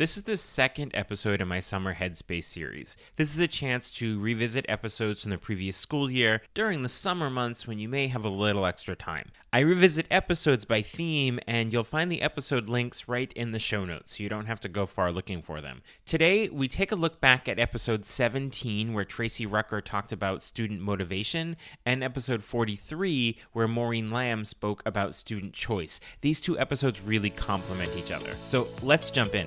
This is the second episode in my Summer Headspace series. This is a chance to revisit episodes from the previous school year during the summer months when you may have a little extra time. I revisit episodes by theme, and you'll find the episode links right in the show notes, so you don't have to go far looking for them. Today, we take a look back at episode 17, where Tracy Rucker talked about student motivation, and episode 43, where Maureen Lamb spoke about student choice. These two episodes really complement each other. So let's jump in.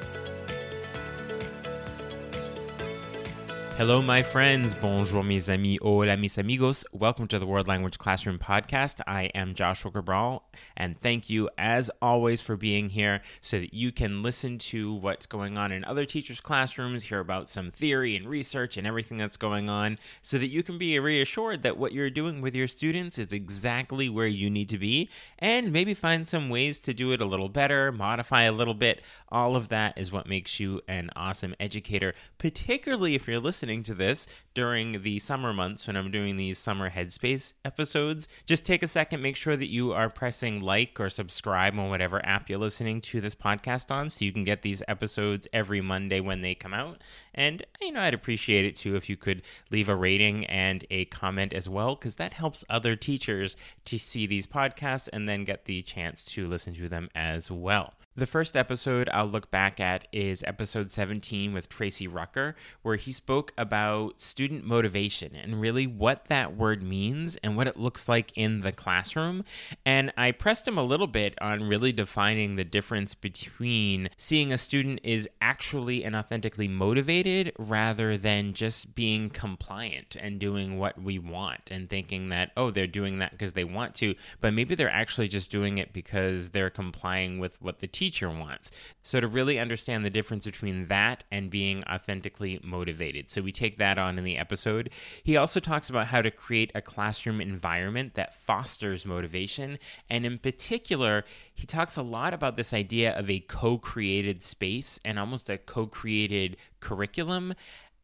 Hello, my friends. Bonjour, mes amis. Hola, mis amigos. Welcome to the World Language Classroom Podcast. I am Joshua Cabral, and thank you, as always, for being here so that you can listen to what's going on in other teachers' classrooms, hear about some theory and research and everything that's going on, so that you can be reassured that what you're doing with your students is exactly where you need to be, and maybe find some ways to do it a little better, modify a little bit. All of that is what makes you an awesome educator, particularly if you're listening to this during the summer months when I'm doing these summer headspace episodes, just take a second, make sure that you are pressing like or subscribe on whatever app you're listening to this podcast on so you can get these episodes every Monday when they come out. And, you know, I'd appreciate it too if you could leave a rating and a comment as well, because that helps other teachers to see these podcasts and then get the chance to listen to them as well. The first episode I'll look back at is episode 17 with Tracy Rucker, where he spoke about student motivation and really what that word means and what it looks like in the classroom. And I pressed him a little bit on really defining the difference between seeing a student is actually and authentically motivated rather than just being compliant and doing what we want and thinking that, oh, they're doing that because they want to, but maybe they're actually just doing it because they're complying with what the teacher wants. So, to really understand the difference between that and being authentically motivated. So, we take that on in the episode. He also talks about how to create a classroom environment that fosters motivation. And in particular, he talks a lot about this idea of a co created space and almost a co created curriculum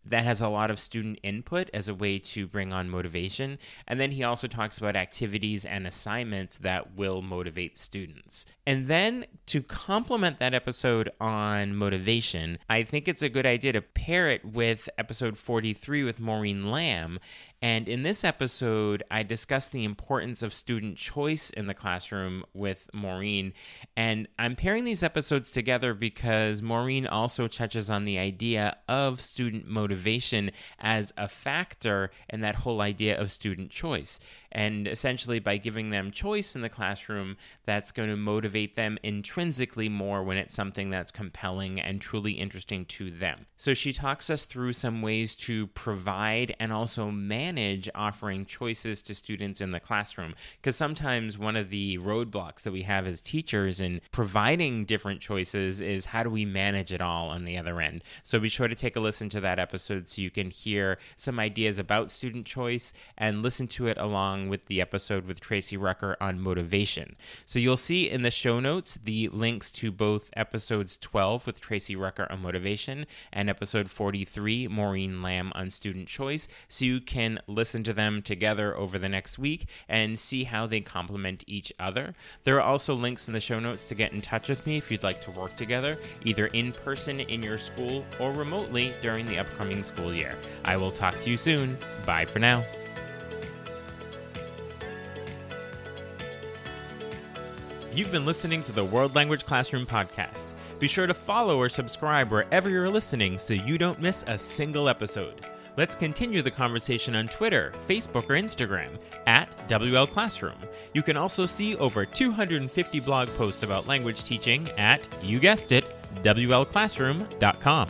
that has a lot of student input as a way to bring on motivation. And then he also talks about activities and assignments that will motivate students. And then to complement that episode on motivation, I think it's a good idea to pair it with episode 43 with Maureen Lamb and in this episode, I discuss the importance of student choice in the classroom with Maureen. And I'm pairing these episodes together because Maureen also touches on the idea of student motivation as a factor in that whole idea of student choice. And essentially, by giving them choice in the classroom, that's going to motivate them intrinsically more when it's something that's compelling and truly interesting to them. So, she talks us through some ways to provide and also manage offering choices to students in the classroom. Because sometimes one of the roadblocks that we have as teachers in providing different choices is how do we manage it all on the other end. So, be sure to take a listen to that episode so you can hear some ideas about student choice and listen to it along with the episode with Tracy Rucker on motivation. So you'll see in the show notes the links to both episodes 12 with Tracy Rucker on motivation and episode 43, Maureen Lamb on student choice, so you can listen to them together over the next week and see how they complement each other. There are also links in the show notes to get in touch with me if you'd like to work together, either in person in your school or remotely during the upcoming school year. I will talk to you soon. Bye for now. You've been listening to the World Language Classroom podcast. Be sure to follow or subscribe wherever you're listening so you don't miss a single episode. Let's continue the conversation on Twitter, Facebook, or Instagram at WL Classroom. You can also see over 250 blog posts about language teaching at, you guessed it, WLClassroom.com.